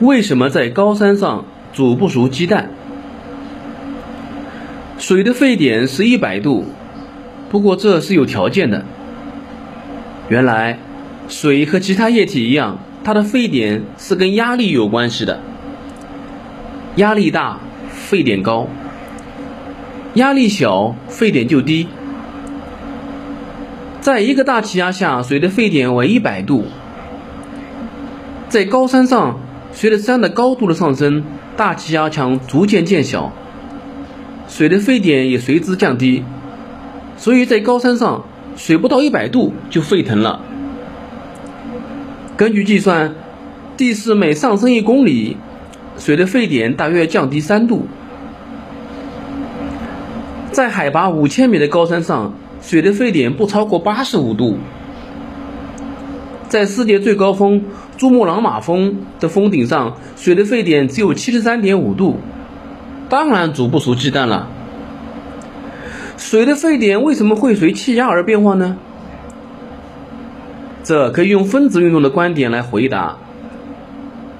为什么在高山上煮不熟鸡蛋？水的沸点是一百度，不过这是有条件的。原来，水和其他液体一样，它的沸点是跟压力有关系的。压力大，沸点高；压力小，沸点就低。在一个大气压下，水的沸点为一百度。在高山上。随着山的高度的上升，大气压强逐渐减小，水的沸点也随之降低，所以在高山上，水不到一百度就沸腾了。根据计算，地势每上升一公里，水的沸点大约降低三度。在海拔五千米的高山上，水的沸点不超过八十五度。在世界最高峰珠穆朗玛峰的峰顶上，水的沸点只有七十三点五度，当然煮不熟鸡蛋了。水的沸点为什么会随气压而变化呢？这可以用分子运动的观点来回答。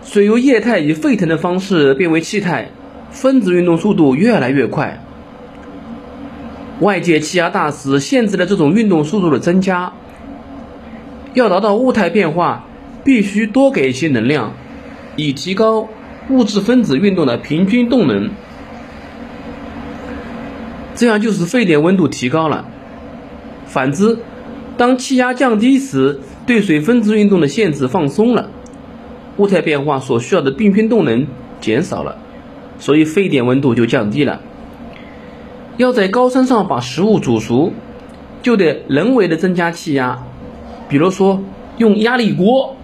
水由液态以沸腾的方式变为气态，分子运动速度越来越快。外界气压大时，限制了这种运动速度的增加。要达到物态变化，必须多给一些能量，以提高物质分子运动的平均动能。这样就使沸点温度提高了。反之，当气压降低时，对水分子运动的限制放松了，物态变化所需要的平均动能减少了，所以沸点温度就降低了。要在高山上把食物煮熟，就得人为的增加气压。比如说，用压力锅